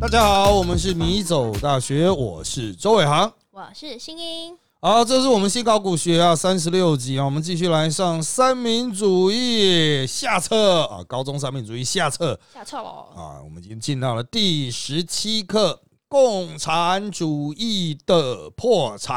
大家好，我们是米走大学，我是周伟航。我是新英，好，这是我们新考古学啊三十六集啊，我们继续来上三民主义下册啊，高中三民主义下册下册喽。啊，我们已经进到了第十七课，共产主义的破产。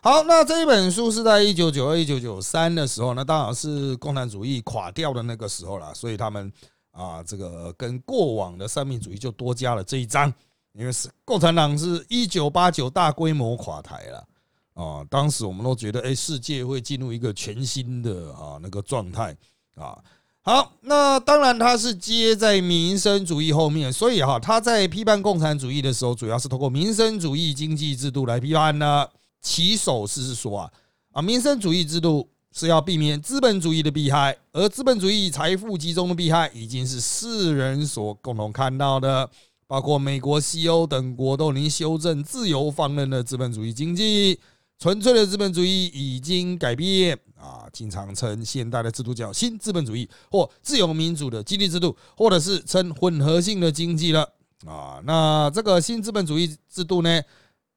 好，那这一本书是在一九九二、一九九三的时候，那当然是共产主义垮掉的那个时候了，所以他们啊，这个跟过往的三民主义就多加了这一章，因为是共产党是一九八九大规模垮台了。啊，当时我们都觉得，哎，世界会进入一个全新的啊那个状态啊。好，那当然他是接在民生主义后面，所以哈，他在批判共产主义的时候，主要是通过民生主义经济制度来批判呢。起手是说啊啊，民生主义制度是要避免资本主义的弊害，而资本主义财富集中的弊害已经是世人所共同看到的，包括美国、西欧等国都已经修正自由放任的资本主义经济，纯粹的资本主义已经改变啊，经常称现代的制度叫新资本主义或自由民主的经济制度，或者是称混合性的经济了啊。那这个新资本主义制度呢？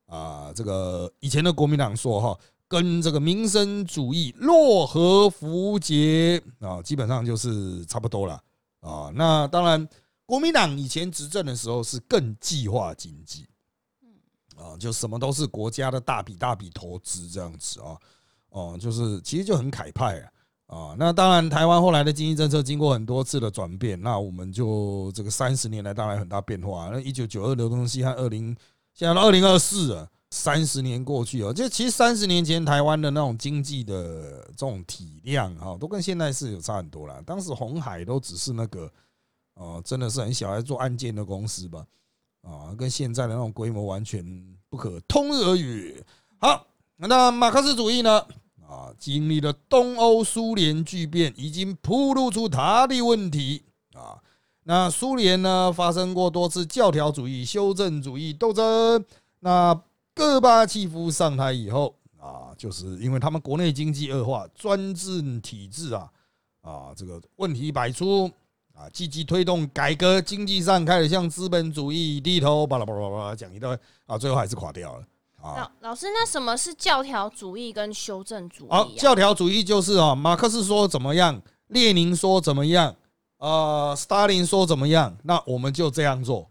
啊，这个以前的国民党说哈，跟这个民生主义洛河符节啊，基本上就是差不多了啊。那当然，国民党以前执政的时候是更计划经济，啊，就什么都是国家的大笔大笔投资这样子啊，哦，就是其实就很凯派啊。啊，那当然，台湾后来的经济政策经过很多次的转变，那我们就这个三十年来当然很大变化。那一九九二的东西和二零。现在到二零二四了，三十年过去了，就其实三十年前台湾的那种经济的这种体量哈，都跟现在是有差很多了。当时红海都只是那个哦，真的是很小，还做案件的公司吧，啊，跟现在的那种规模完全不可同日而语。好，那马克思主义呢？啊，经历了东欧苏联巨变，已经铺露出它的问题啊。那苏联呢，发生过多次教条主义、修正主义斗争。那戈巴契夫上台以后啊，就是因为他们国内经济恶化，专制体制啊啊，这个问题百出啊，积极推动改革，经济上开始向资本主义低头，巴拉巴拉巴拉讲一堆啊，最后还是垮掉了啊。老师，那什么是教条主义跟修正主义？好，教条主义就是啊，马克思说怎么样，列宁说怎么样。呃，斯大林说怎么样，那我们就这样做，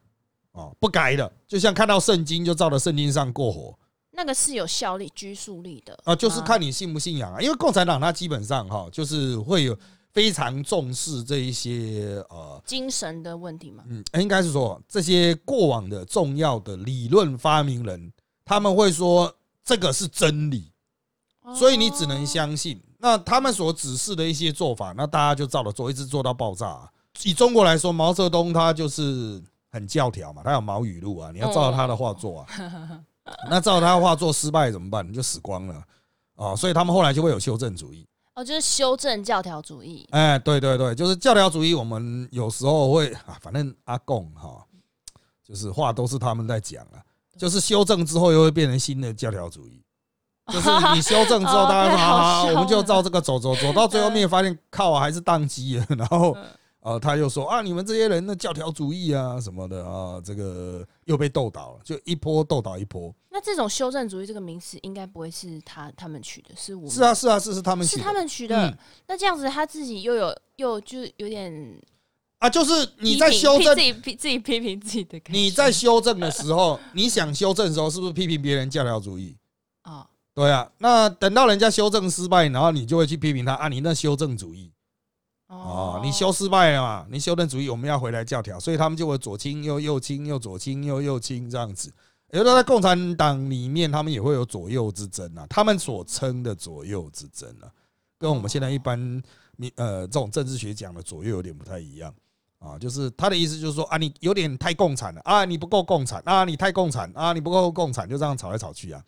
哦，不改的，就像看到圣经就照着圣经上过活，那个是有效力、拘束力的啊，就是看你信不信仰啊。因为共产党他基本上哈，就是会有非常重视这一些呃精神的问题嘛。嗯，应该是说这些过往的重要的理论发明人，他们会说这个是真理，所以你只能相信。那他们所指示的一些做法，那大家就照着做，一直做到爆炸。以中国来说，毛泽东他就是很教条嘛，他有毛语录啊，你要照他的话做啊。那照他的话做失败怎么办？你就死光了哦！所以他们后来就会有修正主义。哦，就是修正教条主义。哎，对对对，就是教条主义。我们有时候会啊，反正阿贡哈，就是话都是他们在讲啊，就是修正之后又会变成新的教条主义。就是你修正之后，大家说好，我们就照这个走走走到最后面，发现靠还是宕机了。然后呃，他又说啊，你们这些人的教条主义啊什么的啊，这个又被斗倒了，就一波斗倒一波。那这种修正主义这个名词，应该不会是他他们取的，是我是啊是啊是是他们是他们取的。那这样子他自己又有又就有点啊，就是你在修正自己自己批评自己的，你在修正的时候，你想修正的时候，是不是批评别人教条主义啊？对啊，那等到人家修正失败，然后你就会去批评他啊，你那修正主义哦，你修失败了嘛，你修正主义，我们要回来教条，所以他们就会左倾又右倾，又左倾又右倾这样子。有的在共产党里面，他们也会有左右之争啊，他们所称的左右之争啊，跟我们现在一般民呃这种政治学讲的左右有点不太一样啊，就是他的意思就是说啊，你有点太共产了啊，你不够共产啊，你太共产啊，你不够共产，就这样吵来吵去啊。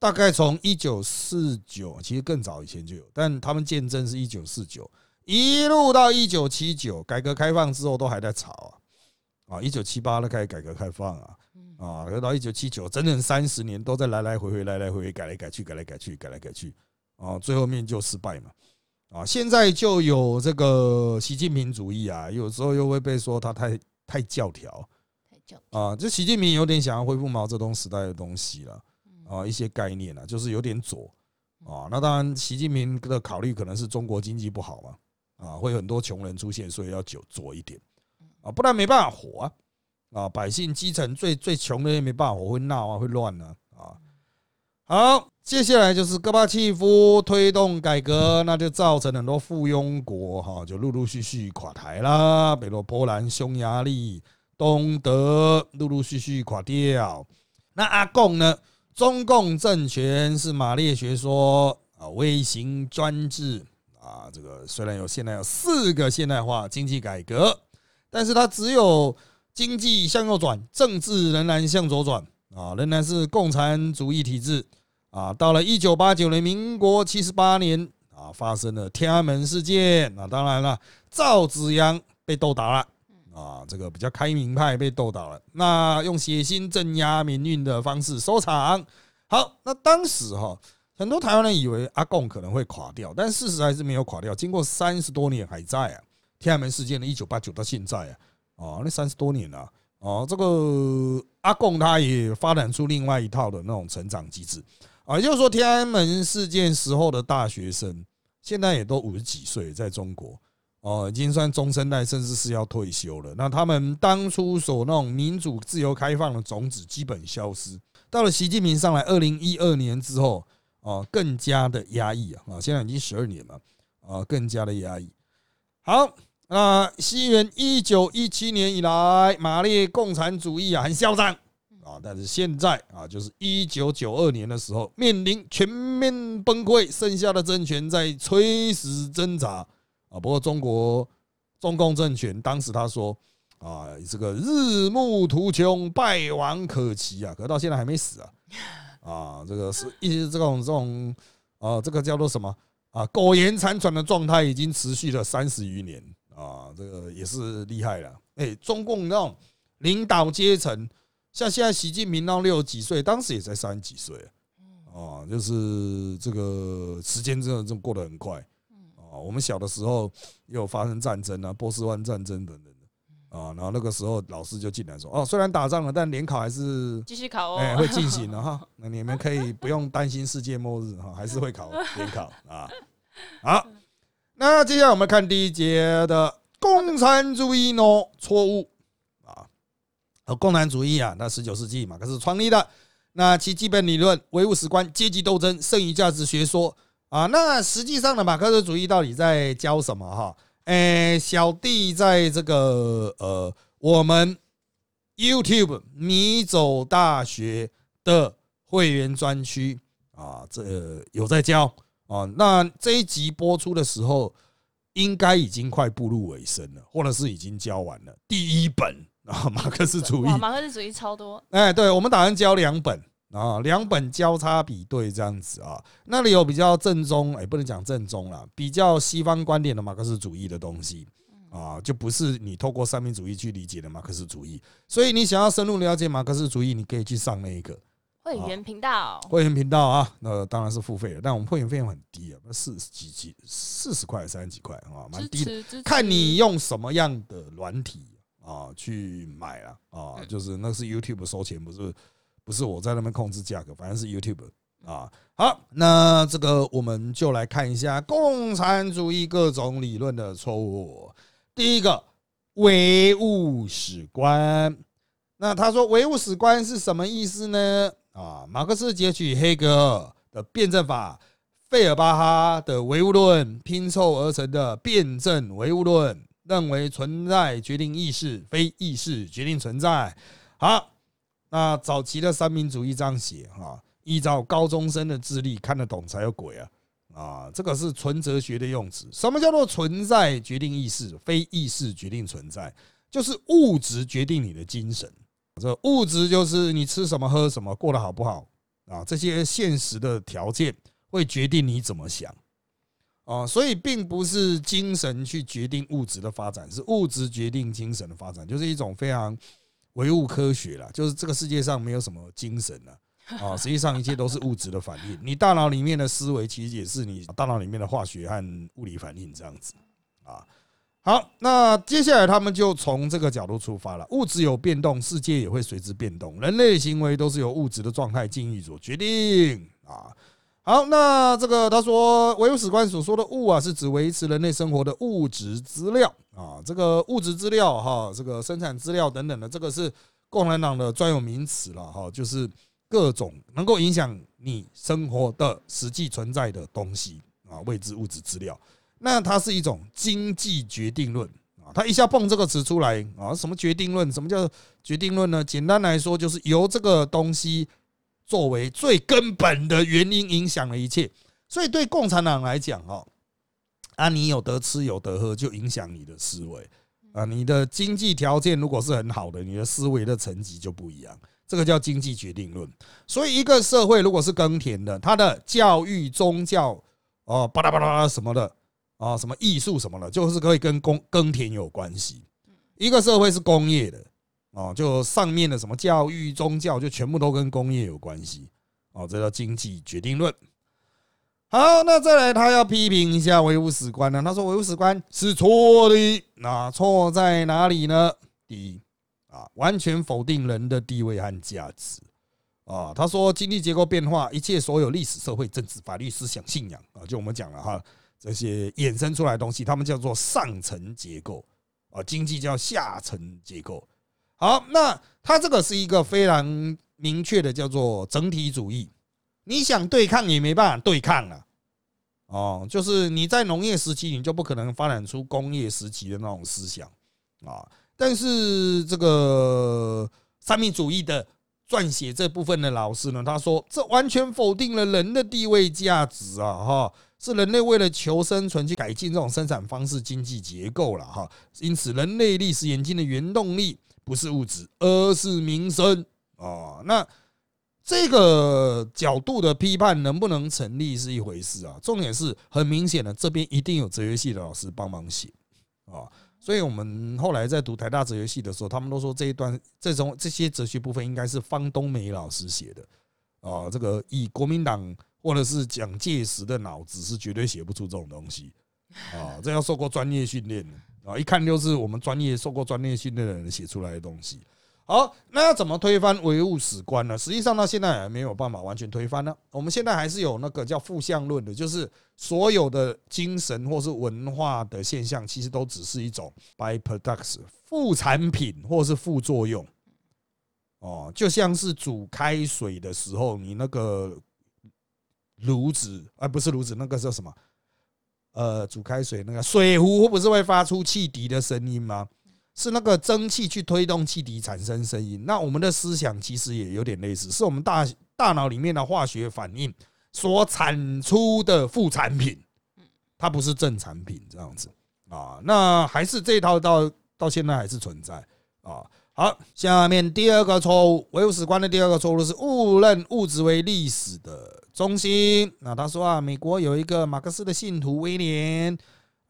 大概从一九四九，其实更早以前就有，但他们见证是一九四九，一路到一九七九，改革开放之后都还在吵啊，啊，一九七八都开始改革开放啊，啊，到一九七九，整整三十年都在来来回回，来来回回，改来改去，改来改去，改来改去，啊，最后面就失败嘛，啊，现在就有这个习近平主义啊，有时候又会被说他太太教条。较啊，就习近平有点想要恢复毛泽东时代的东西了啊，一些概念啊，就是有点左。啊。那当然，习近平的考虑可能是中国经济不好嘛，啊，会很多穷人出现，所以要左左一点啊，不然没办法活啊。啊，百姓基层最最穷的也没办法活，会闹啊，会乱呢啊。好，接下来就是戈巴契夫推动改革，那就造成很多附庸国哈，就陆陆续续垮台啦，比如波兰、匈牙利。东德陆陆续续垮掉，那阿贡呢？中共政权是马列学说啊，微型专制啊。这个虽然有现在有四个现代化经济改革，但是它只有经济向右转，政治仍然向左转啊，仍然是共产主义体制啊。到了一九八九年，民国七十八年啊，发生了天安门事件啊。当然了，赵子阳被斗打了。啊，这个比较开明派被斗倒了，那用血腥镇压民运的方式收场。好，那当时哈，很多台湾人以为阿贡可能会垮掉，但事实还是没有垮掉。经过三十多年还在啊，天安门事件的一九八九到现在啊，哦，那三十多年了，哦，这个阿贡他也发展出另外一套的那种成长机制啊，也就是说，天安门事件时候的大学生，现在也都五十几岁，在中国。哦，已经算中生代，甚至是要退休了。那他们当初所那种民主、自由、开放的种子基本消失。到了习近平上来二零一二年之后，哦，更加的压抑啊！啊，现在已经十二年了，啊，更加的压抑。好，那西元一九一七年以来，马列共产主义啊很嚣张啊，但是现在啊，就是一九九二年的时候，面临全面崩溃，剩下的政权在垂死挣扎。啊，不过中国中共政权当时他说啊，这个日暮途穷，败亡可期啊，可到现在还没死啊，啊，这个是一直这种这种啊，这个叫做什么啊，苟延残喘的状态已经持续了三十余年啊，这个也是厉害了。哎，中共那种领导阶层，像现在习近平到六十几岁，当时也才三十几岁啊，就是这个时间真的这么过得很快。啊，我们小的时候也有发生战争啊，波斯湾战争等等的啊，然后那个时候老师就进来说，哦，虽然打仗了，但联考还是继续考哦，哎，会进行的哈，那你们可以不用担心世界末日哈，还是会考 联考啊。好，那接下来我们看第一节的共产主义呢错误啊，共产主义啊，那十九世纪马克思创立的，那其基本理论唯物史观、阶级斗争、剩余价值学说。啊，那实际上的马克思主义到底在教什么哈？诶，小弟在这个呃，我们 YouTube 迷走大学的会员专区啊，这有在教啊。那这一集播出的时候，应该已经快步入尾声了，或者是已经教完了第一本啊，马克思主义。马克思主义超多。哎，对，我们打算教两本。啊，两本交叉比对这样子啊，那里有比较正宗，哎，不能讲正宗了，比较西方观点的马克思主义的东西啊，就不是你透过三民主义去理解的马克思主义。所以你想要深入了解马克思主义，你可以去上那一个会员频道。会员频道啊，那当然是付费的，但我们会员费用很低啊，四十几几四十块三十几块啊，蛮低的。看你用什么样的软体啊去买啊啊，就是那是 YouTube 收钱，不是。不是我在那边控制价格，反正是 YouTube 啊。好，那这个我们就来看一下共产主义各种理论的错误。第一个，唯物史观。那他说唯物史观是什么意思呢？啊，马克思截取黑格尔的辩证法、费尔巴哈的唯物论拼凑而成的辩证唯物论，认为存在决定意识，非意识决定存在。好。那早期的三民主义这样写哈，依照高中生的智力看得懂才有鬼啊啊！这个是纯哲学的用词。什么叫做存在决定意识，非意识决定存在？就是物质决定你的精神。这物质就是你吃什么、喝什么、过得好不好啊？这些现实的条件会决定你怎么想啊。所以并不是精神去决定物质的发展，是物质决定精神的发展，就是一种非常。唯物科学啦，就是这个世界上没有什么精神了啊，实际上一切都是物质的反应。你大脑里面的思维，其实也是你大脑里面的化学和物理反应这样子啊。好，那接下来他们就从这个角度出发了。物质有变动，世界也会随之变动。人类行为都是由物质的状态、境遇所决定啊。好，那这个他说，唯物史观所说的物啊，是指维持人类生活的物质资料啊。这个物质资料哈，这个生产资料等等的，这个是共产党的专有名词了哈，就是各种能够影响你生活的实际存在的东西啊，未知物质资料。那它是一种经济决定论啊，它一下蹦这个词出来啊，什么决定论？什么叫决定论呢？简单来说，就是由这个东西作为最根本的原因影响了一切。所以对共产党来讲，哈啊，你有得吃有得喝，就影响你的思维啊。你的经济条件如果是很好的，你的思维的层级就不一样。这个叫经济决定论。所以一个社会如果是耕田的，它的教育、宗教哦，巴拉巴拉什么的。啊，什么艺术什么的，就是可以跟耕耕田有关系。一个社会是工业的，哦，就上面的什么教育、宗教，就全部都跟工业有关系。哦，这叫经济决定论。好，那再来，他要批评一下唯物史观呢。他说唯物史观是错的，那错在哪里呢？第一，啊，完全否定人的地位和价值。啊，他说经济结构变化，一切所有历史、社会、政治、法律、思想、信仰啊，就我们讲了哈。这些衍生出来的东西，他们叫做上层结构啊，经济叫下层结构。好，那他这个是一个非常明确的，叫做整体主义。你想对抗也没办法对抗了，哦，就是你在农业时期，你就不可能发展出工业时期的那种思想啊。但是这个三民主义的撰写这部分的老师呢，他说这完全否定了人的地位价值啊，哈。是人类为了求生存去改进这种生产方式、经济结构了哈，因此人类历史演进的原动力不是物质，而是民生啊。那这个角度的批判能不能成立是一回事啊，重点是很明显的，这边一定有哲学系的老师帮忙写啊。所以我们后来在读台大哲学系的时候，他们都说这一段这种这些哲学部分应该是方东梅老师写的啊。这个以国民党。或者是蒋介石的脑子是绝对写不出这种东西啊！这要受过专业训练的啊，一看就是我们专业受过专业训练的人写出来的东西。好，那要怎么推翻唯物史观呢？实际上到现在还没有办法完全推翻呢。我们现在还是有那个叫负向论的，就是所有的精神或是文化的现象，其实都只是一种 byproducts 副产品或是副作用。哦，就像是煮开水的时候，你那个。炉子，而不是炉子，那个叫什么？呃，煮开水那个水壶，不是会发出汽笛的声音吗？是那个蒸汽去推动气体产生声音。那我们的思想其实也有点类似，是我们大大脑里面的化学反应所产出的副产品，它不是正产品这样子啊。那还是这套到到现在还是存在啊。好，下面第二个错误，唯物史观的第二个错误是误认物质为历史的中心。那他说啊，美国有一个马克思的信徒威廉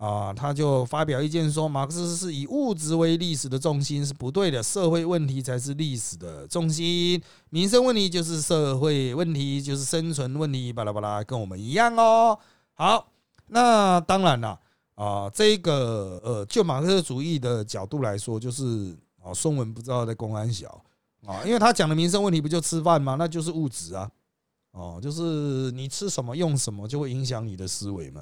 啊，他就发表意见说，马克思是以物质为历史的重心是不对的，社会问题才是历史的重心，民生问题就是社会问题，就是生存问题，巴拉巴拉，跟我们一样哦。好，那当然了啊，这个呃，就马克思主义的角度来说，就是。哦，宋文不知道在公安小啊，因为他讲的民生问题不就吃饭吗？那就是物质啊，哦，就是你吃什么用什么就会影响你的思维嘛。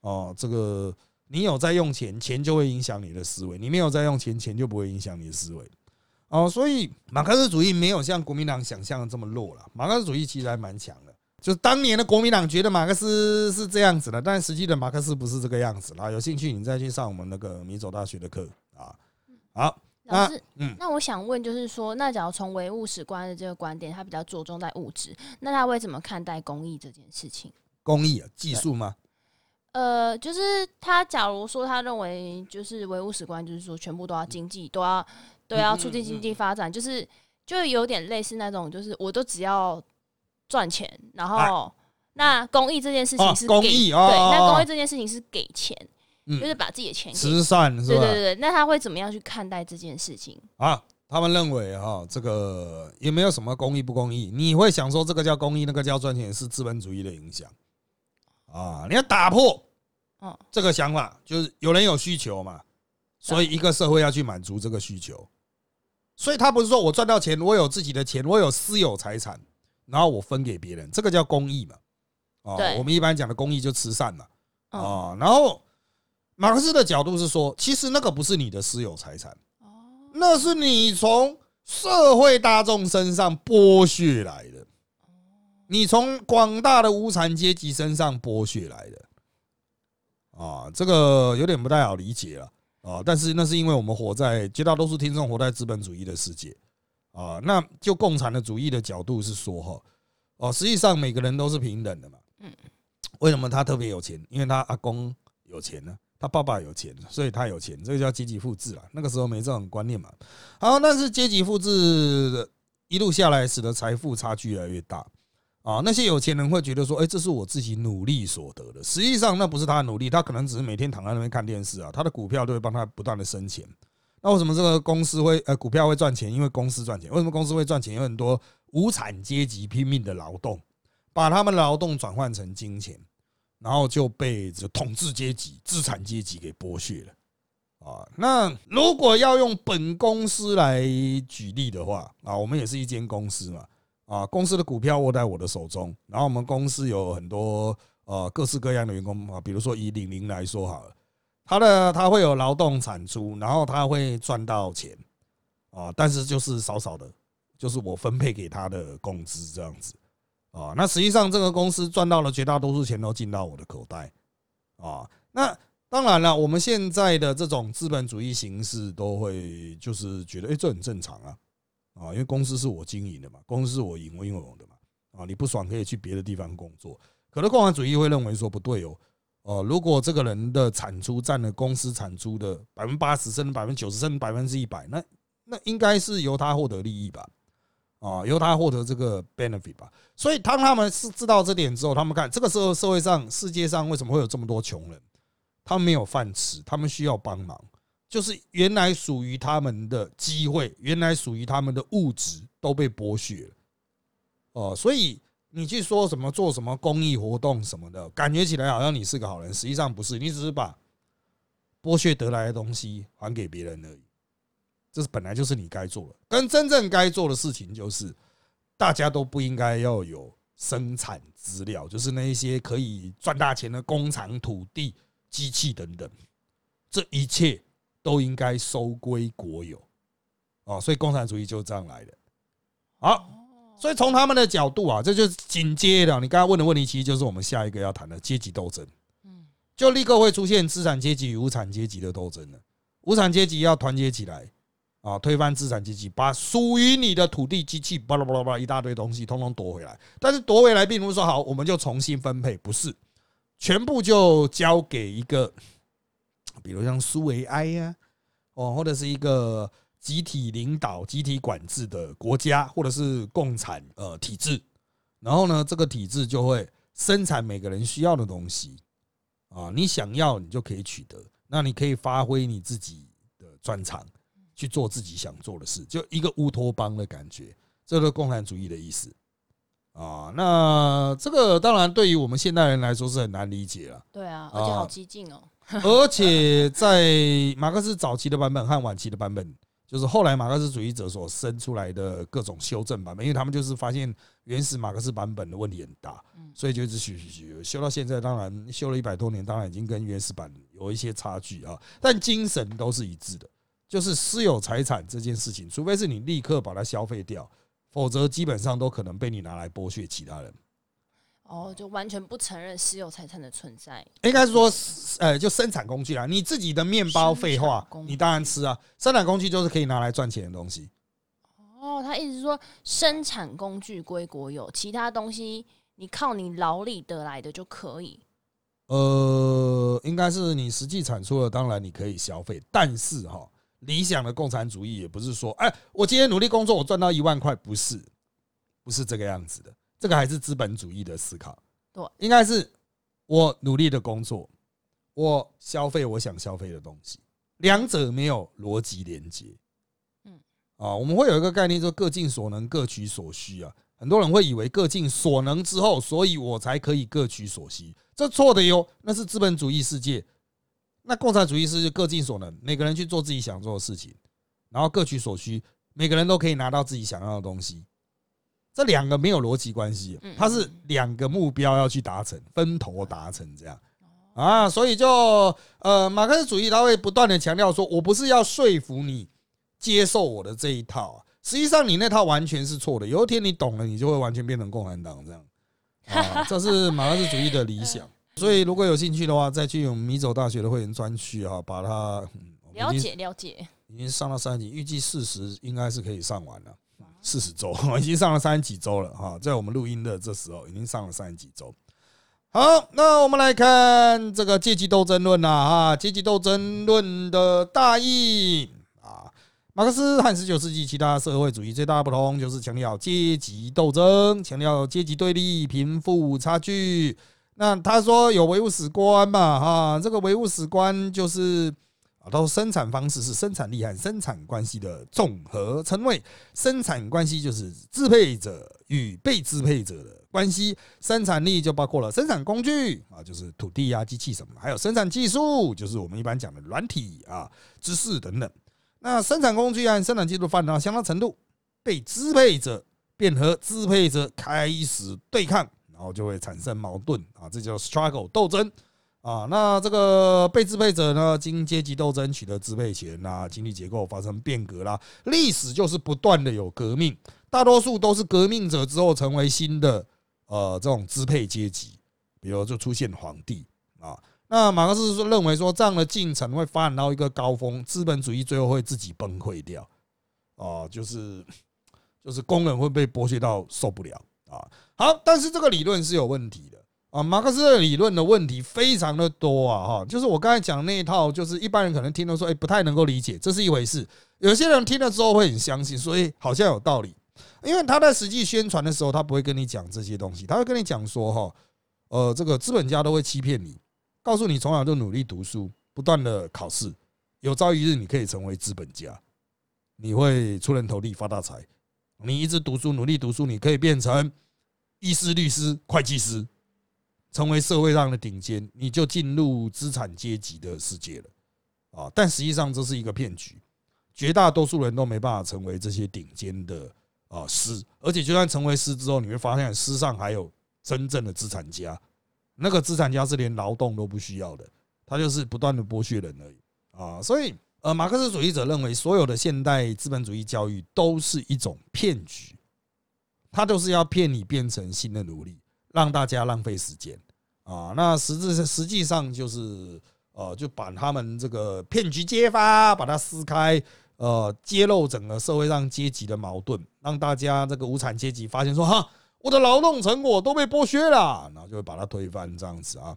哦，这个你有在用钱，钱就会影响你的思维；你没有在用钱，钱就不会影响你的思维。哦，所以马克思主义没有像国民党想象的这么弱了。马克思主义其实还蛮强的，就是当年的国民党觉得马克思是这样子的，但实际的马克思不是这个样子啦。有兴趣你再去上我们那个米走大学的课啊。好。老师，嗯，那我想问，就是说，那假如从唯物史观的这个观点，他比较着重在物质，那他会怎么看待公益这件事情？公益啊，技术吗？呃，就是他假如说他认为，就是唯物史观，就是说全部都要经济，都要都要促进经济发展，就是就有点类似那种，就是我都只要赚钱，然后那公益这件事情是公益哦，对，那公益这件事情是给钱。就是把自己的钱慈善是吧？对对对，那他会怎么样去看待这件事情啊？他们认为哈，这个也没有什么公益不公益。你会想说这个叫公益，那个叫赚钱，是资本主义的影响啊？你要打破这个想法，就是有人有需求嘛，所以一个社会要去满足这个需求。所以他不是说我赚到钱，我有自己的钱，我有私有财产，然后我分给别人，这个叫公益嘛？哦，我们一般讲的公益就慈善嘛。哦，然后马克思的角度是说，其实那个不是你的私有财产，哦那是你从社会大众身上剥削来的，你从广大的无产阶级身上剥削来的。啊，这个有点不太好理解了。啊，但是那是因为我们活在绝大多数听众活在资本主义的世界啊。那就共产的主义的角度是说哈，哦，实际上每个人都是平等的嘛。嗯。为什么他特别有钱？因为他阿公有钱呢，他爸爸有钱，所以他有钱。这个叫阶级复制了。那个时候没这种观念嘛。好，但是阶级复制一路下来，使得财富差距越来越大。啊，那些有钱人会觉得说，哎，这是我自己努力所得的。实际上，那不是他的努力，他可能只是每天躺在那边看电视啊。他的股票都会帮他不断的生钱。那为什么这个公司会呃股票会赚钱？因为公司赚钱。为什么公司会赚钱？有很多无产阶级拼命的劳动，把他们劳动转换成金钱，然后就被这统治阶级、资产阶级给剥削了。啊，那如果要用本公司来举例的话，啊，我们也是一间公司嘛。啊，公司的股票握在我的手中，然后我们公司有很多呃各式各样的员工啊，比如说以李宁来说好了，他的他会有劳动产出，然后他会赚到钱啊，但是就是少少的，就是我分配给他的工资这样子啊，那实际上这个公司赚到了绝大多数钱都进到我的口袋啊，那当然了，我们现在的这种资本主义形式都会就是觉得，哎，这很正常啊。啊，因为公司是我经营的嘛，公司是我营为有的嘛，啊，你不爽可以去别的地方工作。可能共产主义会认为说不对哦，哦，如果这个人的产出占了公司产出的百分之八十，甚至百分之九十，甚至百分之一百，那那应该是由他获得利益吧，啊，由他获得这个 benefit 吧。所以当他们是知道这点之后，他们看这个时候社会上世界上为什么会有这么多穷人？他们没有饭吃，他们需要帮忙。就是原来属于他们的机会，原来属于他们的物质都被剥削了，哦，所以你去说什么做什么公益活动什么的，感觉起来好像你是个好人，实际上不是，你只是把剥削得来的东西还给别人而已。这是本来就是你该做的，跟真正该做的事情就是，大家都不应该要有生产资料，就是那一些可以赚大钱的工厂、土地、机器等等，这一切。都应该收归国有，哦，所以共产主义就是这样来的。好，所以从他们的角度啊，这就是紧接着你刚刚问的问题，其实就是我们下一个要谈的阶级斗争。嗯，就立刻会出现资产阶级与无产阶级的斗争了。无产阶级要团结起来啊，推翻资产阶级，把属于你的土地、机器、巴拉巴拉巴拉一大堆东西，通通夺回来。但是夺回来，并不是说好，我们就重新分配，不是，全部就交给一个。比如像苏维埃呀，哦，或者是一个集体领导、集体管制的国家，或者是共产呃体制，然后呢，这个体制就会生产每个人需要的东西啊，你想要你就可以取得，那你可以发挥你自己的专长去做自己想做的事，就一个乌托邦的感觉，这是共产主义的意思啊。那这个当然对于我们现代人来说是很难理解了，对啊，而且好激进哦。而且在马克思早期的版本和晚期的版本，就是后来马克思主义者所生出来的各种修正版本，因为他们就是发现原始马克思版本的问题很大，所以就一直修修修修到现在。当然修了一百多年，当然已经跟原始版有一些差距啊，但精神都是一致的，就是私有财产这件事情，除非是你立刻把它消费掉，否则基本上都可能被你拿来剥削其他人。哦，就完全不承认私有财产的存在。应该是说，呃，就生产工具啦。你自己的面包，废话，你当然吃啊。生产工具就是可以拿来赚钱的东西。哦，他意思是说，生产工具归国有，其他东西你靠你劳力得来的就可以。呃，应该是你实际产出的，当然你可以消费。但是哈，理想的共产主义也不是说，哎，我今天努力工作，我赚到一万块，不是，不是这个样子的。这个还是资本主义的思考，对，应该是我努力的工作，我消费我想消费的东西，两者没有逻辑连接。嗯，啊，我们会有一个概念，说各尽所能，各取所需啊。很多人会以为各尽所能之后，所以我才可以各取所需，这错的哟。那是资本主义世界，那共产主义是各尽所能，每个人去做自己想做的事情，然后各取所需，每个人都可以拿到自己想要的东西。这两个没有逻辑关系，它是两个目标要去达成，分头达成这样啊。所以就呃，马克思主义他会不断的强调说，我不是要说服你接受我的这一套，实际上你那套完全是错的。有一天你懂了，你就会完全变成共产党这样 啊。这是马克思主义的理想。所以如果有兴趣的话，再去用米走大学的会员专区啊，把它了解了解。已经上到三级，预计四十应该是可以上完了。四十周，已经上了三十几周了哈，在我们录音的这时候，已经上了三十几周。好，那我们来看这个阶级斗争论呐啊，阶级斗争论的大意啊，马克思和十九世纪其他社会主义最大的不同就是强调阶级斗争，强调阶级对立、贫富差距。那他说有唯物史观嘛哈，这个唯物史观就是。都生产方式是生产力和生产关系的总合称谓。生产关系就是支配者与被支配者的关系。生产力就包括了生产工具啊，就是土地啊、机器什么，还有生产技术，就是我们一般讲的软体啊、知识等等。那生产工具和生产技术发展到相当程度，被支配者便和支配者开始对抗，然后就会产生矛盾啊，这叫 struggle 斗争。啊，那这个被支配者呢，经阶级斗争取得支配权啦，经济结构发生变革啦，历史就是不断的有革命，大多数都是革命者之后成为新的呃这种支配阶级，比如就出现皇帝啊。那马克思说认为说这样的进程会发展到一个高峰，资本主义最后会自己崩溃掉啊，就是就是工人会被剥削到受不了啊。好，但是这个理论是有问题的。啊，马克思的理论的问题非常的多啊，哈，就是我刚才讲那一套，就是一般人可能听了说，哎，不太能够理解，这是一回事。有些人听了之后会很相信，所以好像有道理。因为他在实际宣传的时候，他不会跟你讲这些东西，他会跟你讲说，哈，呃，这个资本家都会欺骗你，告诉你从小就努力读书，不断的考试，有朝一日你可以成为资本家，你会出人头地发大财。你一直读书，努力读书，你可以变成医师、律师、会计师。成为社会上的顶尖，你就进入资产阶级的世界了啊！但实际上这是一个骗局，绝大多数人都没办法成为这些顶尖的啊师，而且就算成为师之后，你会发现师上还有真正的资产家，那个资产家是连劳动都不需要的，他就是不断的剥削人而已啊！所以，呃，马克思主义者认为，所有的现代资本主义教育都是一种骗局，他都是要骗你变成新的奴隶。让大家浪费时间啊！那实质实际上就是呃，就把他们这个骗局揭发，把它撕开，呃，揭露整个社会上阶级的矛盾，让大家这个无产阶级发现说哈，我的劳动成果都被剥削了，然后就会把它推翻这样子啊。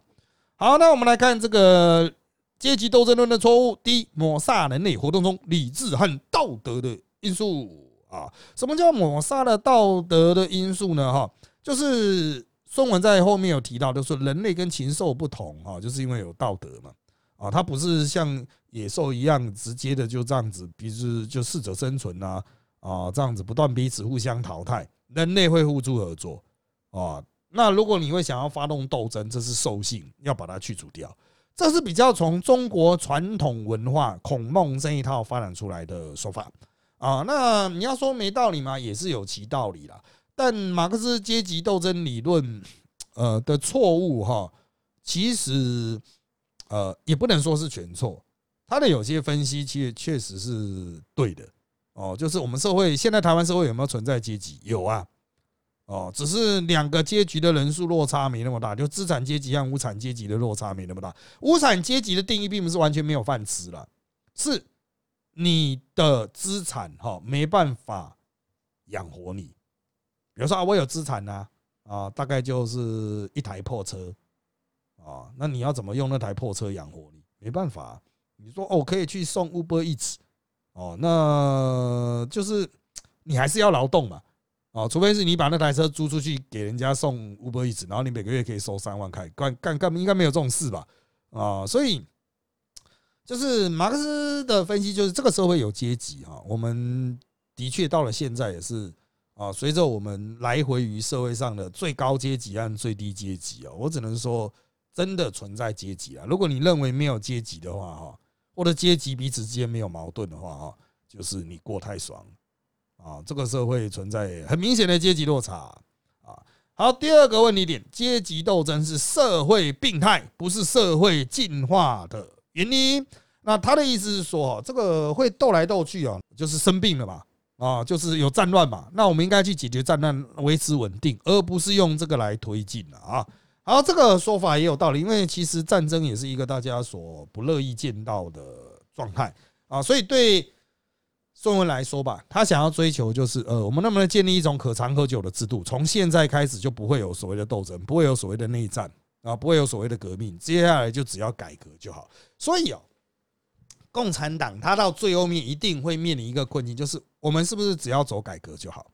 好，那我们来看这个阶级斗争论的错误：第一，抹杀人类活动中理智和道德的因素啊。什么叫抹杀了道德的因素呢？哈，就是。孙文在后面有提到，就说人类跟禽兽不同啊，就是因为有道德嘛啊，它不是像野兽一样直接的就这样子，比如就适者生存呐啊，这样子不断彼此互相淘汰，人类会互助合作啊。那如果你会想要发动斗争，这是兽性，要把它去除掉，这是比较从中国传统文化孔孟这一套发展出来的说法啊。那你要说没道理吗？也是有其道理啦。但马克思阶级斗争理论，呃的错误哈，其实呃也不能说是全错，他的有些分析其实确实是对的哦。就是我们社会现在台湾社会有没有存在阶级？有啊，哦，只是两个阶级的人数落差没那么大，就资产阶级和无产阶级的落差没那么大。无产阶级的定义并不是完全没有饭吃了，是你的资产哈没办法养活你。比如说啊，我有资产呐，啊，大概就是一台破车，啊，那你要怎么用那台破车养活你？没办法，你说哦，可以去送 Uber Eats，哦，那就是你还是要劳动嘛，哦，除非是你把那台车租出去给人家送 Uber Eats，然后你每个月可以收三万块，干干干，应该没有这种事吧？啊，所以就是马克思的分析，就是这个社会有阶级哈，我们的确到了现在也是。啊，随着我们来回于社会上的最高阶级和最低阶级啊，我只能说真的存在阶级啊。如果你认为没有阶级的话，哈，或者阶级彼此之间没有矛盾的话，哈，就是你过太爽啊。这个社会存在很明显的阶级落差啊。好，第二个问题点，阶级斗争是社会病态，不是社会进化的原因。那他的意思是说，这个会斗来斗去啊，就是生病了嘛。啊，就是有战乱嘛，那我们应该去解决战乱，维持稳定，而不是用这个来推进了啊。好，这个说法也有道理，因为其实战争也是一个大家所不乐意见到的状态啊。所以对宋文来说吧，他想要追求就是，呃，我们能不能建立一种可长可久的制度？从现在开始就不会有所谓的斗争，不会有所谓的内战啊，不会有所谓的革命，接下来就只要改革就好。所以哦。共产党他到最后面一定会面临一个困境，就是我们是不是只要走改革就好，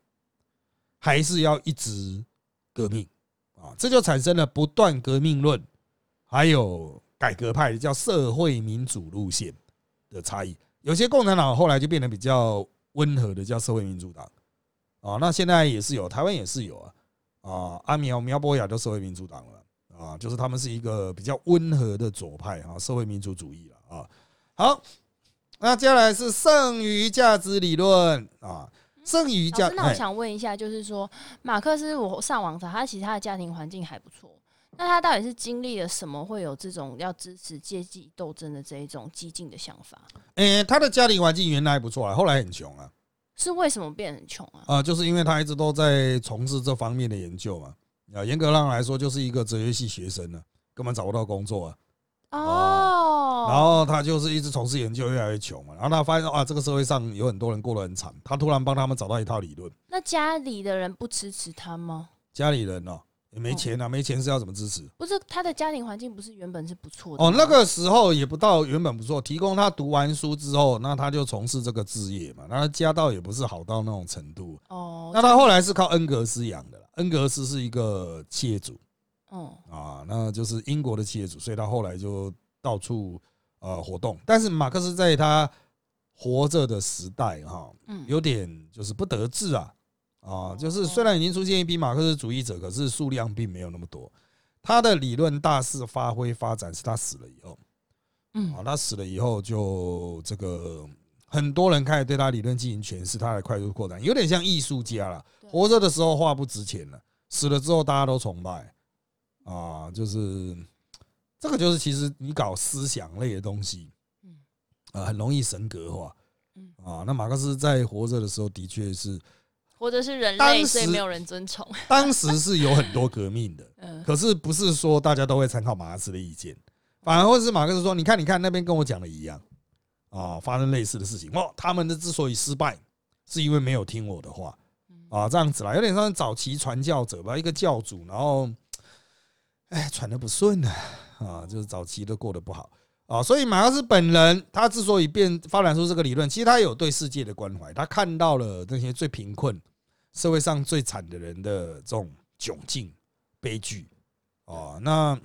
还是要一直革命啊？这就产生了不断革命论，还有改革派叫社会民主路线的差异。有些共产党后来就变得比较温和的，叫社会民主党啊。那现在也是有，台湾也是有啊啊，阿苗苗博雅就社会民主党了啊，就是他们是一个比较温和的左派啊，社会民主主义了啊。好，那接下来是剩余价值理论啊。剩余价，那我想问一下，就是说，马克思，我上网查，他其实他的家庭环境还不错。那他到底是经历了什么，会有这种要支持阶级斗争的这一种激进的想法？诶，他的家庭环境原来还不错啊，后来很穷啊。是为什么变很穷啊？啊，就是因为他一直都在从事这方面的研究嘛。啊，严格上来说，就是一个哲学系学生呢，根本找不到工作啊。哦，然后他就是一直从事研究，越来越穷嘛。然后他发现啊，这个社会上有很多人过得很惨。他突然帮他们找到一套理论。那家里的人不支持他吗？家里人哦，也没钱啊，没钱是要怎么支持？不是他的家庭环境不是原本是不错的哦。那个时候也不到原本不错，提供他读完书之后，那他就从事这个职业嘛。那家道也不是好到那种程度哦。那他后来是靠恩格斯养的，恩格斯是一个企业主。哦啊，那就是英国的企业主，所以他后来就到处呃活动。但是马克思在他活着的时代，哈，有点就是不得志啊啊，就是虽然已经出现一批马克思主义者，可是数量并没有那么多。他的理论大肆发挥发展是他死了以后，嗯啊，他死了以后就这个很多人开始对他理论进行诠释，他的快速扩展，有点像艺术家了。活着的时候话不值钱了，死了之后大家都崇拜。啊，就是这个，就是其实你搞思想类的东西，嗯，啊，很容易神格化，嗯，啊，那马克思在活着的时候，的确是活着是人类，所以没有人尊崇。当时是有很多革命的，嗯，可是不是说大家都会参考马克思的意见，反而或是马克思说，你看，你看那边跟我讲的一样，啊，发生类似的事情，哦，他们的之所以失败，是因为没有听我的话，啊，这样子啦，有点像早期传教者吧，一个教主，然后。哎，喘的不顺呢，啊，就是早期都过得不好啊，所以马克思本人他之所以变发展出这个理论，其实他有对世界的关怀，他看到了那些最贫困、社会上最惨的人的这种窘境、悲剧啊，那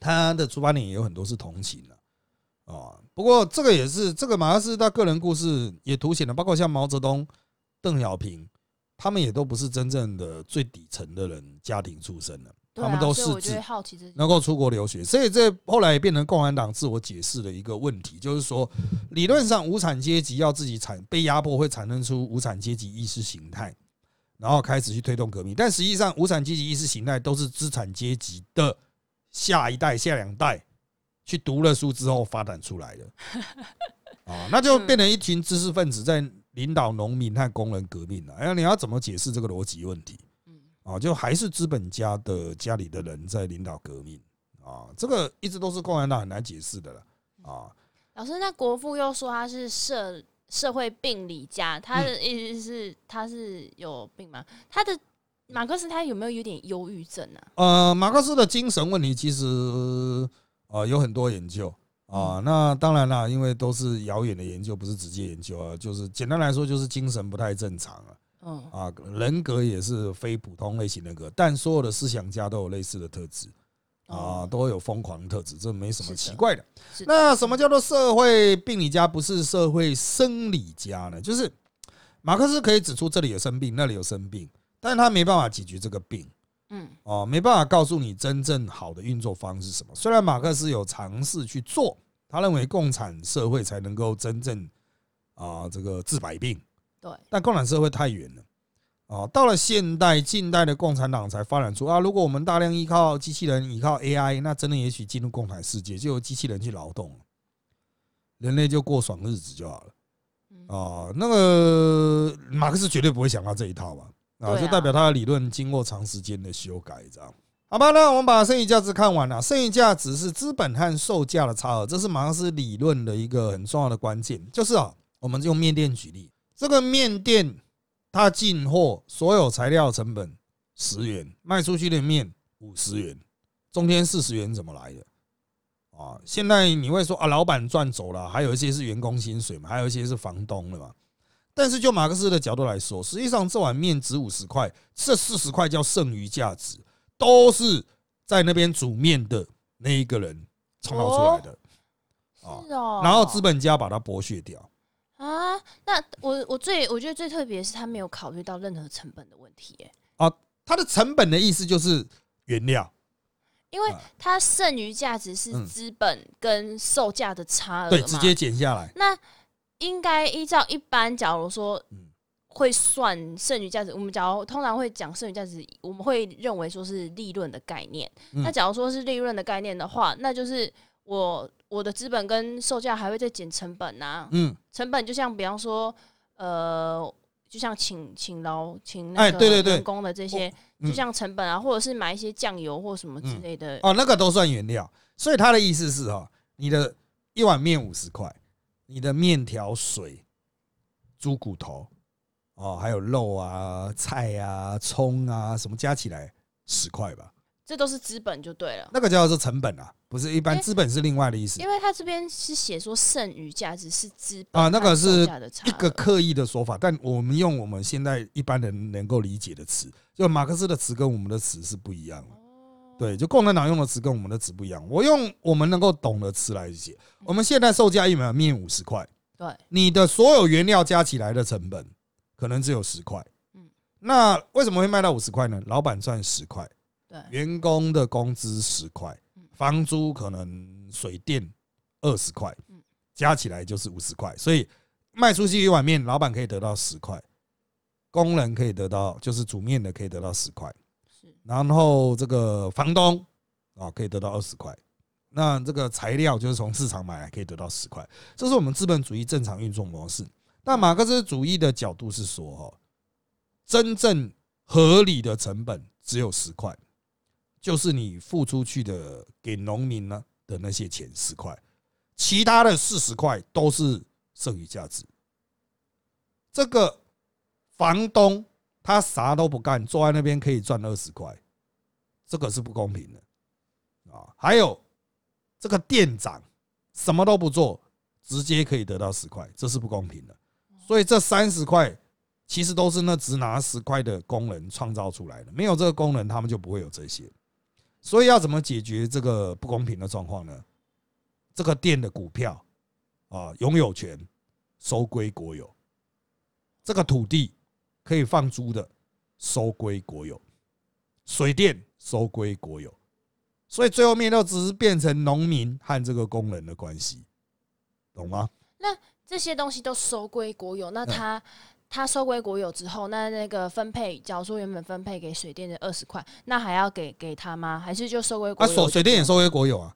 他的出发点也有很多是同情的啊。不过这个也是这个马克思他个人故事也凸显了，包括像毛泽东、邓小平，他们也都不是真正的最底层的人家庭出身的。他们都是能够出国留学，所以这后来也变成共产党自我解释的一个问题，就是说，理论上无产阶级要自己产被压迫，会产生出无产阶级意识形态，然后开始去推动革命。但实际上，无产阶级意识形态都是资产阶级的下一代、下两代去读了书之后发展出来的啊，那就 变成一群知识分子在领导农民和工人革命了。哎，你要怎么解释这个逻辑问题？啊，就还是资本家的家里的人在领导革命啊，这个一直都是共产党很难解释的了啊。老师，那国父又说他是社社会病理家，他的意思是他是有病吗？他的马克思他有没有有点忧郁症啊？呃，马克思的精神问题其实啊有很多研究啊，那当然啦，因为都是遥远的研究，不是直接研究啊，就是简单来说就是精神不太正常啊。嗯啊，人格也是非普通类型人格，但所有的思想家都有类似的特质啊，都有疯狂特质，这没什么奇怪的。那什么叫做社会病理家，不是社会生理家呢？就是马克思可以指出这里有生病，那里有生病，但是他没办法解决这个病嗯哦，没办法告诉你真正好的运作方式是什么。虽然马克思有尝试去做，他认为共产社会才能够真正啊这个治百病，对，但共产社会太远了。哦，到了现代近代的共产党才发展出啊，如果我们大量依靠机器人、依靠 AI，那真的也许进入共产世界，就由机器人去劳动，人类就过爽日子就好了。嗯啊，那个马克思绝对不会想到这一套吧？啊就代表他的理论经过长时间的修改，这样。好吧，那我们把剩余价值看完了。剩余价值是资本和售价的差额，这是马克思理论的一个很重要的关键。就是啊，我们用面店举例，这个面店它进货所有材料成本十元，卖出去的面五十元，中间四十元怎么来的？啊，现在你会说啊，老板赚走了，还有一些是员工薪水嘛，还有一些是房东的嘛。但是就马克思的角度来说，实际上这碗面值五十块，这四十块叫剩余价值，都是在那边煮面的那一个人创造出来的啊。是哦。然后资本家把它剥削掉。啊，那我我最我觉得最特别的是他没有考虑到任何成本的问题，耶，它的成本的意思就是原料，因为啊它剩余价值是嗯资本跟售价的差额对，直接减下来。那应该依照一般，假如说嗯会算剩余价值，我们假如通常会讲剩余价值，我们会认为说是利润的概念。嗯那假如说是利润的概念的话，那就是我我的资本跟售价还会再减成本呐、嗯，成本就像比方说，呃，就像请请劳请那个哎对对对员工的这些，嗯就像成本啊，或者是买一些酱油或什么之类的。哦，那个都算原料。所以他的意思是哈，你的一碗面五十块，你的面条、水、猪骨头哦，还有肉啊、菜啊、葱啊，什么加起来十块吧。这都是资本就对了。那个叫做成本啊，不是一般资本是另外的意思因为他这边是写说剩余价值是资本啊，那个是一个刻意的说法，但我们用我们现在一般人能够理解的词，就马克思的词跟我们的词是不一样的。对，就共产党用的词跟我们的词不一样。我用我们能够懂的词来写。我们现在售价一碗面五十块，对你的所有原料加起来的成本可能只有十块。嗯那为什么会卖到五十块呢？老板赚十块，对员工的工资十块嗯，房租可能水电二十块嗯，加起来就是五十块。所以卖出去一碗面，老板可以得到十块，工人可以得到，就是煮面的可以得到十块。是然后这个房东啊可以得到二十块，那这个材料就是从市场买来可以得到十块，这是我们资本主义正常运作模式。那马克思主义的角度是说，哈，真正合理的成本只有十块，就是你付出去的给农民呢的那些钱十块，其他的四十块都是剩余价值。这个房东他啥都不干，坐在那边可以赚二十块，这个是不公平的啊！还有这个店长什么都不做，直接可以得到十块，这是不公平的。所以这三十块其实都是那只拿十块的工人创造出来的，没有这个工人，他们就不会有这些。所以要怎么解决这个不公平的状况呢？这个店的股票啊，拥有权收归国有，这个土地可以放租的收归国有，水电收归国有，所以最后面都只是变成农民和这个工人的关系，懂吗？那这些东西都收归国有，嗯那他。他收归国有之后，那那个分配，假如说原本分配给水电的二十块，那还要给给他吗？还是就收归国啊，有？水水电也收归国有啊，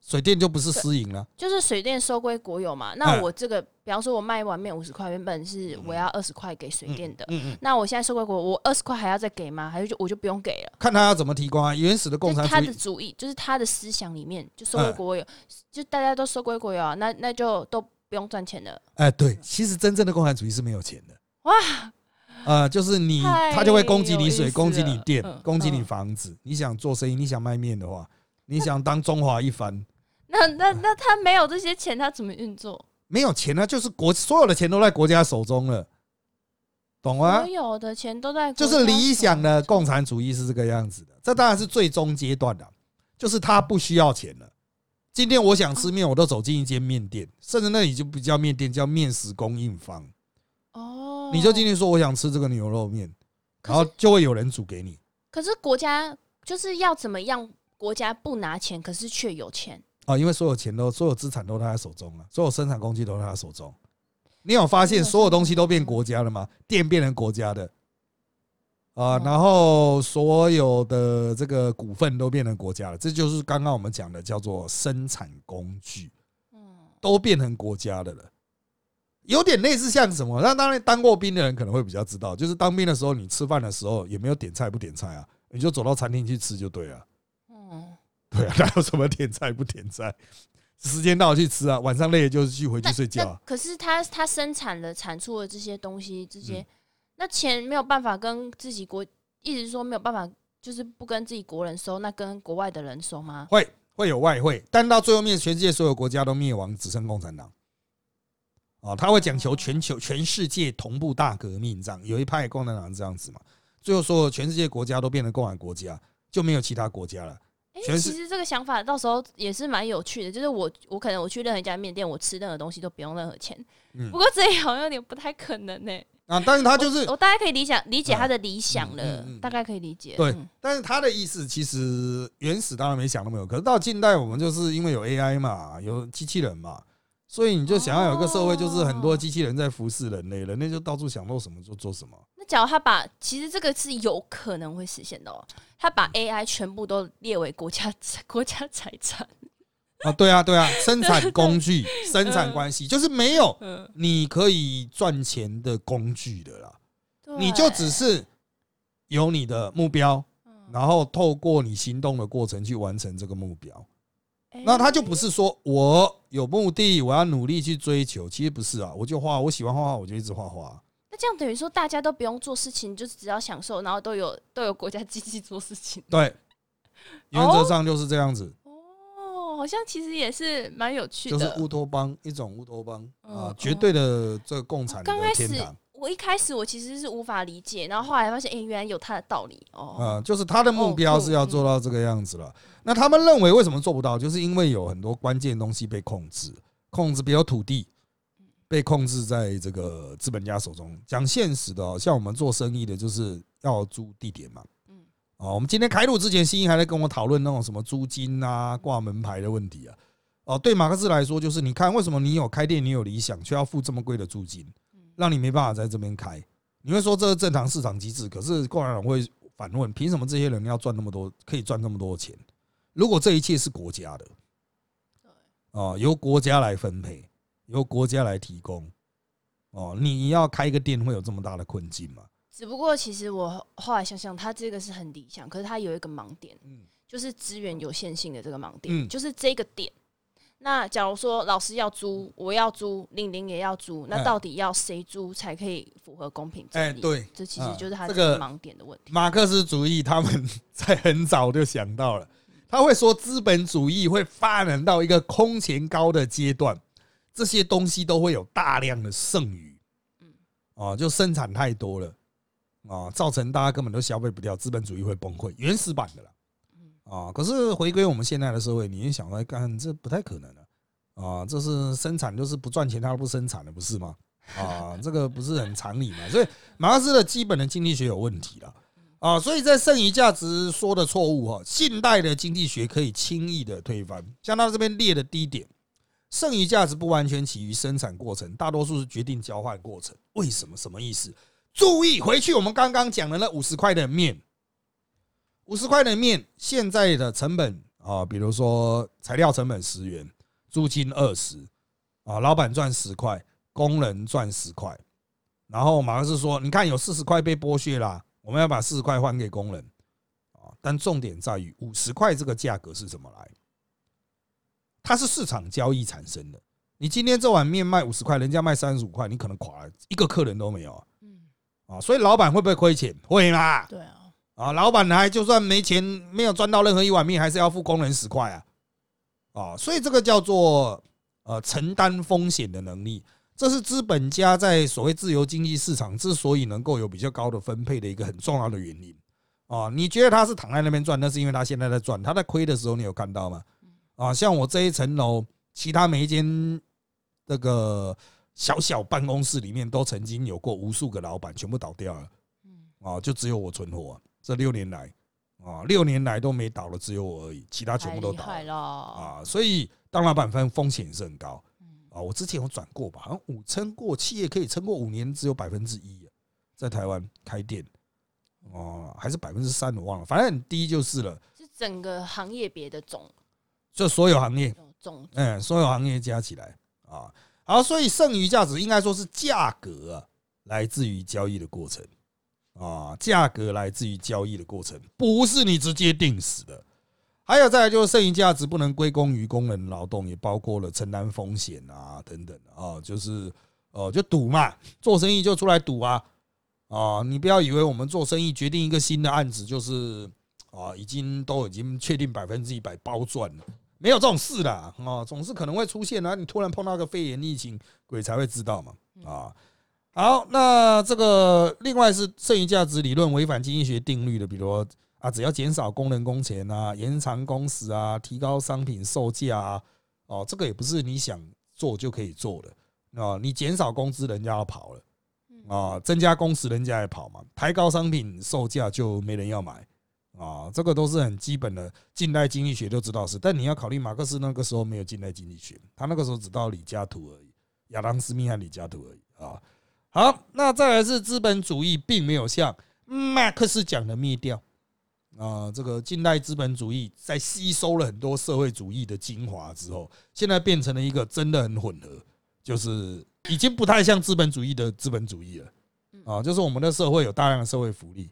水电就不是私营了。就是水电收归国有嘛。嗯那我这个，比方说我卖一碗面五十块，原本是我要二十块给水电的，嗯嗯，那我现在收归国有，我二十块还要再给吗？还是就我就不用给了？看他要怎么提供啊。原始的共产主义，的主意，就是他的思想里面就收归国有，就大家都收归国有啊，那那就都不用赚钱的。哎，对，其实真正的共产主义是没有钱的。哇，呃，就是你，他就会攻击你水，攻击你电了，攻击你嗯房子。你想做生意，你想卖面的话，你想当中华一番，那那那他没有这些钱，他怎么运作？没有钱啊，就是国所有的钱都在国家手中了，懂吗所？有的钱都在就是理想的共产。产主义是这个样子的，这当然是最终阶段的，就是他不需要钱了。今天我想吃面，我都走进一间面店，甚至那里就不叫面店，叫面食供应方。哦，你就进去说我想吃这个牛肉面，然后就会有人煮给你。可是国家就是要怎么样？国家不拿钱，可是却有钱。啊，因为所有钱都、所有资产都在他手中了，所有生产工具都在他手中。你有发现所有东西都变国家了吗？电变成国家的啊，然后所有的这个股份都变成国家了，这就是刚刚我们讲的叫做生产工具，嗯，都变成国家的了。有点类似像什么？那当然，当过兵的人可能会比较知道，就是当兵的时候，你吃饭的时候也没有点菜不点菜啊，你就走到餐厅去吃就对了。嗯，对啊，哪有什么点菜不点菜？时间到去吃啊，晚上累了就是去回去睡觉。可是他他生产了产出的这些东西，这些那钱没有办法跟自己国，一直说没有办法，就是不跟自己国人收，那跟国外的人收吗？会会有外汇，但到最后面，全世界所有国家都灭亡，只剩共产党。哦，他会讲求全球全世界同步大革命，这样有一派共产党这样子嘛？最后说全世界国家都变成共产国家，就没有其他国家了。哎其实这个想法到时候也是蛮有趣的，就是我我可能我去任何一家面店，我吃任何东西都不用任何钱。嗯，不过这也好像有点不太可能呢。啊，但是他就是我大概可以理想理解他的理想了，大概可以理解。对，但是他的意思其实原始当然没想那么有，可是到近代我们就是因为有 AI 嘛，有机器人嘛，所以你就想要有一个社会，就是很多机器人在服侍人类，人类就到处想做什么就做什么。那假如他把，其实这个是有可能会实现的哦。他把 AI 全部都列为国家 国家财产啊，对啊，对啊，生产工具、生产关系就是没有你可以赚钱的工具的啦。你就只是有你的目标，然后透过你行动的过程去完成这个目标。那他就不是说我有目的，我要努力去追求，其实不是啊。我就画，我喜欢画画，我就一直画画。那这样等于说大家都不用做事情，就是只要享受，然后都有都有国家机器做事情。对，原则上就是这样子。哦，好像其实也是蛮有趣的，就是乌托邦一种乌托邦啊，绝对的这个共产刚开始。我一开始我其实是无法理解，然后后来发现，哎，原来有它的道理哦。啊，就是他的目标是要做到这个样子了。那他们认为为什么做不到？就是因为有很多关键东西被控制，控制比如土地。被控制在这个资本家手中。讲现实的哦，像我们做生意的，就是要租地点嘛。嗯，哦，我们今天开路之前，新一还在跟我讨论那种什么租金啊、挂门牌的问题啊。哦，对马克思来说，就是你看，为什么你有开店，你有理想，却要付这么贵的租金，让你没办法在这边开？你会说这是正常市场机制，可是共产党会反问：凭什么这些人要赚那么多，可以赚那么多钱？如果这一切是国家的，对，哦，由国家来分配。由国家来提供，哦，你要开一个店会有这么大的困境吗？只不过其实我后来想想，他这个是很理想，可是他有一个盲点，嗯，就是资源有限性的这个盲点，嗯，就是这个点。那假如说老师要租，我要租，玲玲也要租，那到底要谁租才可以符合公平？哎，对，这其实就是他这个盲点的问题。马克思主义他们 在很早就想到了，他会说资本主义会发展到一个空前高的阶段。这些东西都会有大量的剩余，嗯，啊，就生产太多了，啊，造成大家根本都消费不掉，资本主义会崩溃，原始版的了，啊，可是回归我们现在的社会，你想来干，这不太可能了，啊，这是生产就是不赚钱，它不生产了，不是吗？啊，这个不是很常理嘛？所以马克思的基本的经济学有问题了，啊，所以在剩余价值说的错误哈，现代的经济学可以轻易的推翻，像他这边列的低点。剩余价值不完全起于生产过程，大多数是决定交换过程。为什么？什么意思？注意回去，我们刚刚讲的那五十块的面，五十块的面，现在的成本啊，比如说材料成本十元，租金二十啊，老板赚十块，工人赚十块，然后马克思说：“你看，有四十块被剥削啦，我们要把四十块还给工人啊。”但重点在于五十块这个价格是怎么来？它是市场交易产生的。你今天这碗面卖五十块，人家卖三十五块，你可能垮了，一个客人都没有。嗯，啊，所以老板会不会亏钱？会嘛？对啊。啊，老板还就算没钱，没有赚到任何一碗面，还是要付工人十块啊。啊，所以这个叫做呃承担风险的能力，这是资本家在所谓自由经济市场之所以能够有比较高的分配的一个很重要的原因。啊，你觉得他是躺在那边赚，那是因为他现在在赚。他在亏的时候，你有看到吗？啊，像我这一层楼，其他每一间这个小小办公室里面，都曾经有过无数个老板，全部倒掉了。嗯，啊，就只有我存活。这六年来，啊，六年来都没倒的只有我而已，其他全部都倒了啊，所以当老板分风险是很高啊。我之前有转过吧，好像五撑过企业可以撑过五年，只有百分之一，在台湾开店哦，还是百分之三我忘了，反正很低就是了。是整个行业别的总，就所有行业总，嗯，所有行业加起来啊，好，所以剩余价值应该说是价格啊，来自于交易的过程。啊，价格来自于交易的过程，不是你直接定死的。还有再来就是剩余价值不能归功于工人劳动，也包括了承担风险啊等等啊，就是哦就赌嘛，做生意就出来赌啊啊！你不要以为我们做生意决定一个新的案子就是啊已经都已经确定百分之一百包赚了，没有这种事的哦，总是可能会出现啊，你突然碰到个肺炎疫情，鬼才会知道嘛啊。好，那这个另外是剩余价值理论违反经济学定律的，比如啊，只要减少工人工钱啊，延长工时啊，提高商品售价啊，哦，这个也不是你想做就可以做的啊。你减少工资，人家要跑了啊；增加工时，人家也跑嘛。抬高商品售价，就没人要买啊。这个都是很基本的近代经济学都知道是，但你要考虑马克思那个时候没有近代经济学，他那个时候只到李嘉图而已，亚当斯密和李嘉图而已啊。好，那再来是资本主义，并没有像马克思讲的灭掉啊。这个近代资本主义在吸收了很多社会主义的精华之后，现在变成了一个真的很混合，就是已经不太像资本主义的资本主义了啊。就是我们的社会有大量的社会福利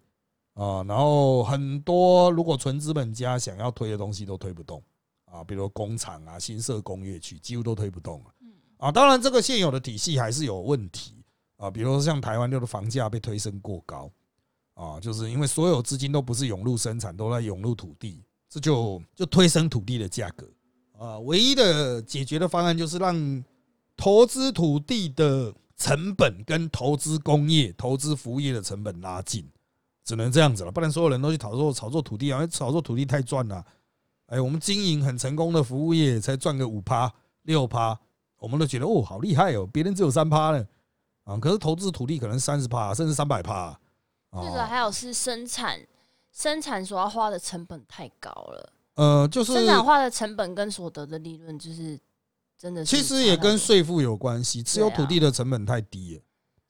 啊，然后很多如果纯资本家想要推的东西都推不动啊，比如工厂啊、新设工业区，几乎都推不动了啊。当然，这个现有的体系还是有问题。啊，比如说像台湾六的房价被推升过高，啊，就是因为所有资金都不是涌入生产，都在涌入土地，这就就推升土地的价格啊。唯一的解决的方案就是让投资土地的成本跟投资工业、投资服务业的成本拉近，只能这样子了，不然所有人都去炒作炒作土地啊，炒作土地太赚了。哎，我们经营很成功的服务业才赚个五趴六趴，我们都觉得哦，好厉害哦，别人只有三趴呢。啊，可是投资土地可能三十趴，甚至三百趴。这个还有是生产，生产所要花的成本太高了。呃，就是生产花的成本跟所得的利润，就是真的。其实也跟税负有关系，持有土地的成本太低了。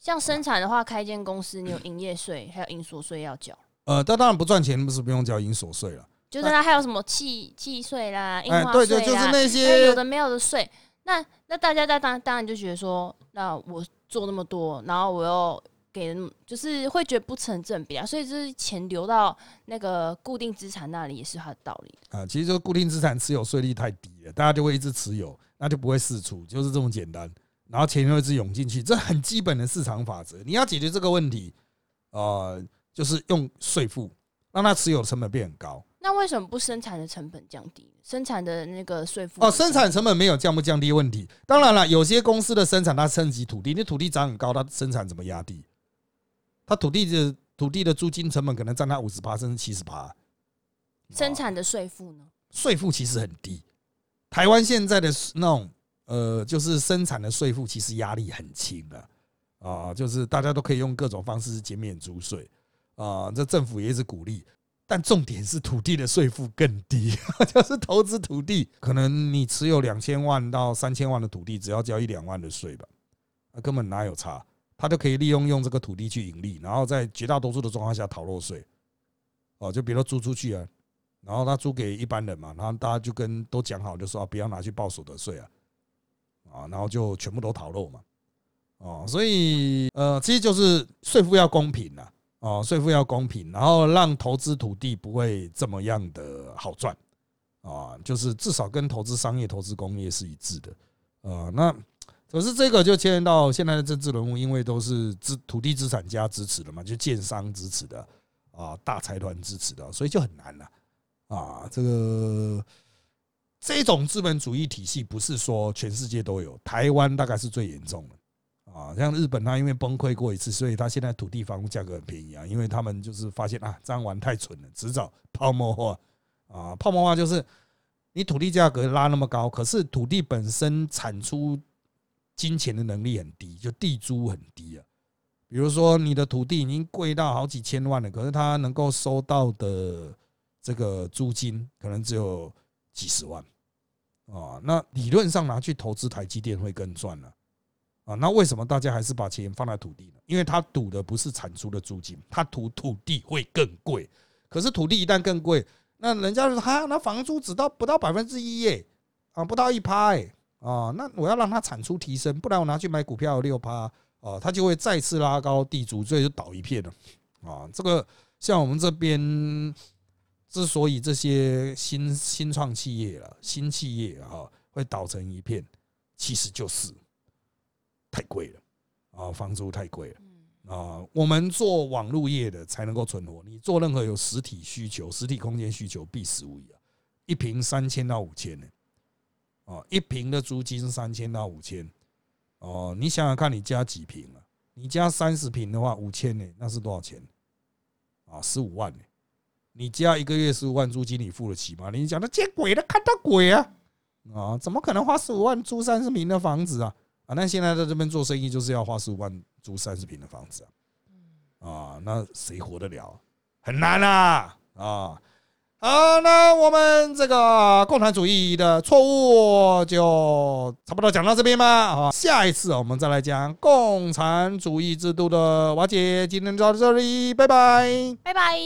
像生产的话，开间公司你有营业税，还有营所税要缴。呃，但当然不赚钱，不是不用交营所税了。就是它还有什么契契税啦、印花税啦，就是那些有的没有的税。那那大家在当当然就觉得说，那我。做那么多，然后我又给人，就是会觉得不成正比啊，所以就是钱流到那个固定资产那里也是它的道理啊。其实这个固定资产持有税率太低了，大家就会一直持有，那就不会释出，就是这么简单。然后钱又一直涌进去，这很基本的市场法则。你要解决这个问题，呃，就是用税负让它持有的成本变很高。那为什么不生产的成本降低？生产的那个税负哦，生产成本没有降不降低问题。当然了，有些公司的生产它升级土地，那土地涨很高，它生产怎么压低？它土地的土地的租金成本可能占它五十趴甚至七十趴。生产的税负呢？税负其实很低。台湾现在的那种呃，就是生产的税负其实压力很轻的啊，就是大家都可以用各种方式减免租税啊，这政府也一直鼓励。但重点是土地的税负更低，就是投资土地，可能你持有两千万到三千万的土地，只要交一两万的税吧，那根本哪有差？他就可以利用用这个土地去盈利，然后在绝大多数的状况下逃漏税。哦，就比如租出去啊，然后他租给一般人嘛，然后大家就跟都讲好，就说不要拿去报所得税啊，啊，然后就全部都逃漏嘛。哦，所以呃，其实就是税负要公平啊。哦，税负要公平，然后让投资土地不会这么样的好赚啊，就是至少跟投资商业、投资工业是一致的啊。那可是这个就牵连到现在的政治人物，因为都是资土地资产家支持的嘛，就建商支持的啊，大财团支持的，所以就很难了啊。这个这种资本主义体系不是说全世界都有，台湾大概是最严重的。啊，像日本，它因为崩溃过一次，所以它现在土地房屋价格很便宜啊。因为他们就是发现啊，这样玩太蠢了，迟早泡沫化啊。泡沫化就是你土地价格拉那么高，可是土地本身产出金钱的能力很低，就地租很低啊。比如说你的土地已经贵到好几千万了，可是它能够收到的这个租金可能只有几十万啊，那理论上拿去投资台积电会更赚了啊。那为什么大家还是把钱放在土地呢？因为他赌的不是产出的租金，他赌土地会更贵。可是土地一旦更贵，那人家说哈，那房租只到不到百分之一耶，啊，不到一趴哎，啊，那我要让它产出提升，不然我拿去买股票六趴，啊，它就会再次拉高地租，所以就倒一片了。啊，这个像我们这边，之所以这些新新创企业了、新企业啊会倒成一片，其实就是太贵了啊，房租太贵了啊。我们做网络业的才能够存活，你做任何有实体需求、实体空间需求，必死无疑啊。一平三千到五千呢，哦，一平的租金三千到五千，哦，你想想看，你加几平啊？你加三十平的话，五千呢，那是多少钱？啊，十五万呢？你家一个月十五万租金，你付得起吗？你讲的见鬼了，看到鬼啊！啊，怎么可能花十五万租三十平的房子啊？啊，那现在在这边做生意就是要花十五万租三十平的房子啊！啊，那谁活得了？很难啊！啊，好，那我们这个共产主义的错误就差不多讲到这边吧。啊，下一次我们再来讲共产主义制度的瓦解。今天就到这里，拜拜。拜拜。